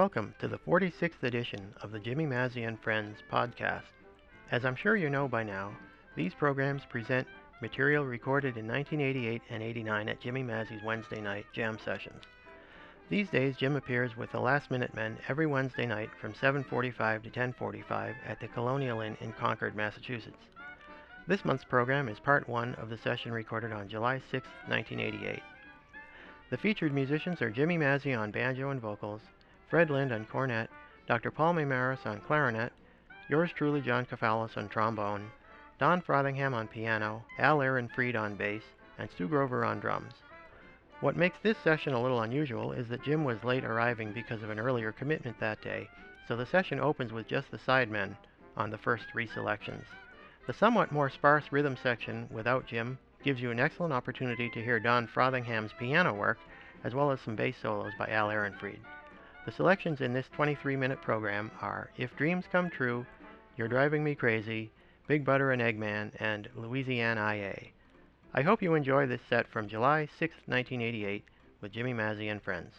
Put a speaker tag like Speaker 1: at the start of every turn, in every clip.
Speaker 1: Welcome to the 46th edition of the Jimmy Mazzy and Friends podcast. As I'm sure you know by now, these programs present material recorded in 1988 and 89 at Jimmy Mazzy's Wednesday night jam sessions. These days, Jim appears with the Last Minute Men every Wednesday night from 7:45 to 10:45 at the Colonial Inn in Concord, Massachusetts. This month's program is part 1 of the session recorded on July 6, 1988. The featured musicians are Jimmy Mazzy on banjo and vocals, Fred Lind on cornet, Dr. Paul Maymaris on clarinet, yours truly John Kafalas on trombone, Don Frothingham on piano, Al Ehrenfried on bass, and Stu Grover on drums. What makes this session a little unusual is that Jim was late arriving because of an earlier commitment that day, so the session opens with just the sidemen on the first three selections. The somewhat more sparse rhythm section without Jim gives you an excellent opportunity to hear Don Frothingham's piano work, as well as some bass solos by Al Ehrenfried. The selections in this 23 minute program are If Dreams Come True, You're Driving Me Crazy, Big Butter and Eggman, and Louisiana IA. I hope you enjoy this set from July 6, 1988, with Jimmy Mazzy and friends.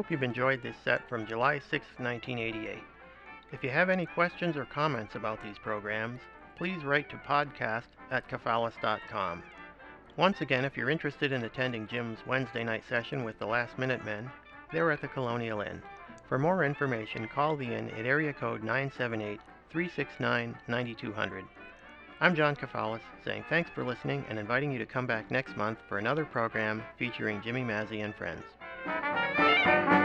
Speaker 1: Hope you've enjoyed this set from July 6, 1988. If you have any questions or comments about these programs, please write to podcast at kafalas.com. Once again, if you're interested in attending Jim's Wednesday night session with the Last Minute Men, they're at the Colonial Inn. For more information, call the inn at area code 978 369 9200. I'm John Kafalas, saying thanks for listening and inviting you to come back next month for another program featuring Jimmy Mazzy and friends. Thank you.